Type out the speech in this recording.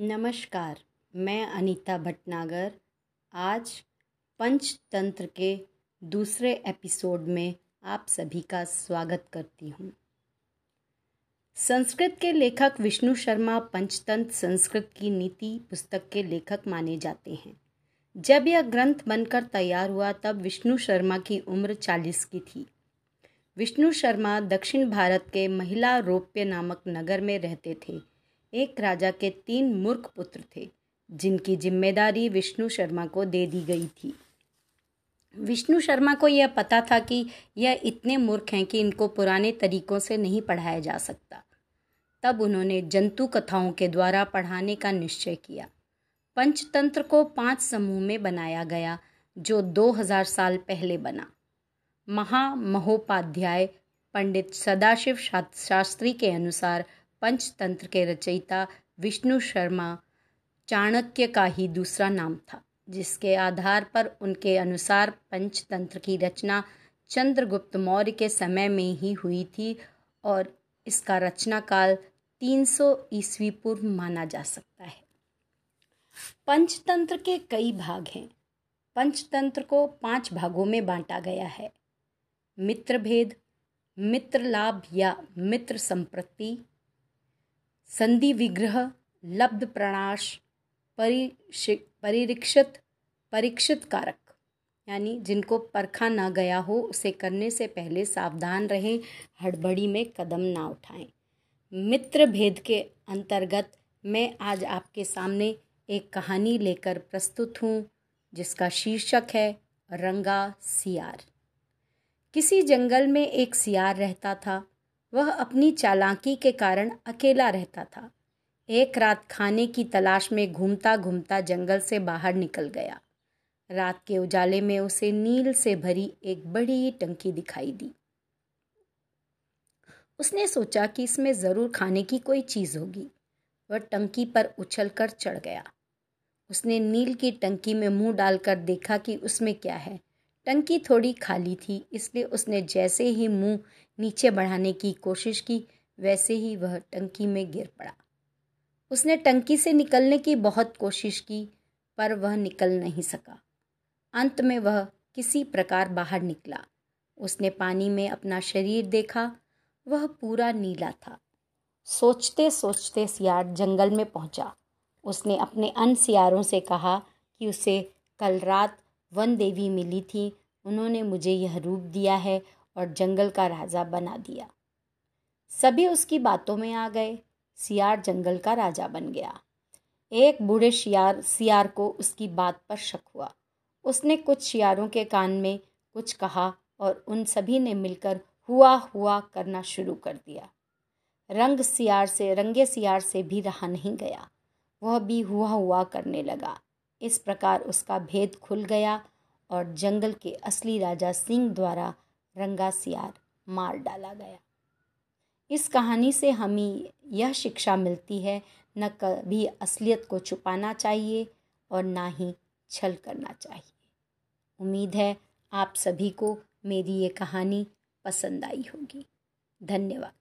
नमस्कार, मैं अनीता भटनागर। आज पंचतंत्र के दूसरे एपिसोड में आप सभी का स्वागत करती हूँ। संस्कृत के लेखक विष्णु शर्मा पंचतंत्र संस्कृत की नीति पुस्तक के लेखक माने जाते हैं। जब यह ग्रंथ बनकर तैयार हुआ, तब विष्णु शर्मा की उम्र चालीस की थी। विष्णु शर्मा दक्षिण भारत के महिला रोप्य नामक नगर में रहते थे। एक राजा के तीन मूर्ख पुत्र थे, जिनकी ज़िम्मेदारी विष्णु शर्मा को दे दी गई थी। विष्णु शर्मा को यह पता था कि यह इतने मूर्ख हैं कि इनको पुराने तरीकों से नहीं पढ़ाया जा सकता। तब उन्होंने जंतु कथाओं के द्वारा पढ़ाने का निश्चय किया। पंचतंत्र को पाँच समूह में बनाया गया, जो 2000 साल पहले बना। महामहोपाध्याय पंडित सदाशिव शास्त्री के अनुसार पंचतंत्र के रचयिता विष्णु शर्मा, चाणक्य का ही दूसरा नाम था, जिसके आधार पर उनके अनुसार पंचतंत्र की रचना चंद्रगुप्त मौर्य के समय में ही हुई थी और इसका रचना काल 300 ईस्वी पूर्व माना जा सकता है। पंचतंत्र के कई भाग हैं। पंचतंत्र को पाँच भागों में बांटा गया है। मित्र भेद मित्र लाभ या मित्र संप्रति संधि विग्रह, लब्ध प्रणाश परिरीक्षित, परीक्षित कारक, यानी जिनको परखा ना गया हो, उसे करने से पहले सावधान रहें, हड़बड़ी में कदम ना उठाएँ। मित्र भेद के अंतर्गत मैं आज आपके सामने एक कहानी लेकर प्रस्तुत हूँ, जिसका शीर्षक है रंगा सियार। किसी जंगल में एक सियार रहता था। वह अपनी चालाकी के कारण अकेला रहता था। एक रात खाने की तलाश में घूमता घूमता जंगल से बाहर निकल गया। रात के उजाले में उसे नील से भरी एक बड़ी टंकी दिखाई दी। उसने सोचा कि इसमें ज़रूर खाने की कोई चीज़ होगी। वह टंकी पर उछल कर चढ़ गया। उसने नील की टंकी में मुँह डालकर देखा कि उसमें क्या है। टंकी थोड़ी खाली थी, इसलिए उसने जैसे ही मुँह नीचे बढ़ाने की कोशिश की, वैसे ही वह टंकी में गिर पड़ा। उसने टंकी से निकलने की बहुत कोशिश की, पर वह निकल नहीं सका। अंत में वह किसी प्रकार बाहर निकला। उसने पानी में अपना शरीर देखा, वह पूरा नीला था। सोचते सोचते सियार जंगल में पहुँचा। उसने अपने अन्य सियारों से कहा कि उसे कल रात वन देवी मिली थी। उन्होंने मुझे यह रूप दिया है और जंगल का राजा बना दिया। सभी उसकी बातों में आ गए। सियार जंगल का राजा बन गया। एक बूढ़े शियार सियार को उसकी बात पर शक हुआ। उसने कुछ शियारों के कान में कुछ कहा और उन सभी ने मिलकर हुआ हुआ करना शुरू कर दिया। रंग सियार से, रंगे सियार से भी रहा नहीं गया। वह भी हुआ हुआ करने लगा। इस प्रकार उसका भेद खुल गया और जंगल के असली राजा सिंह द्वारा रंगा सियार मार डाला गया। इस कहानी से हमें यह शिक्षा मिलती है, न कभी असलियत को छुपाना चाहिए और ना ही छल करना चाहिए। उम्मीद है आप सभी को मेरी ये कहानी पसंद आई होगी। धन्यवाद।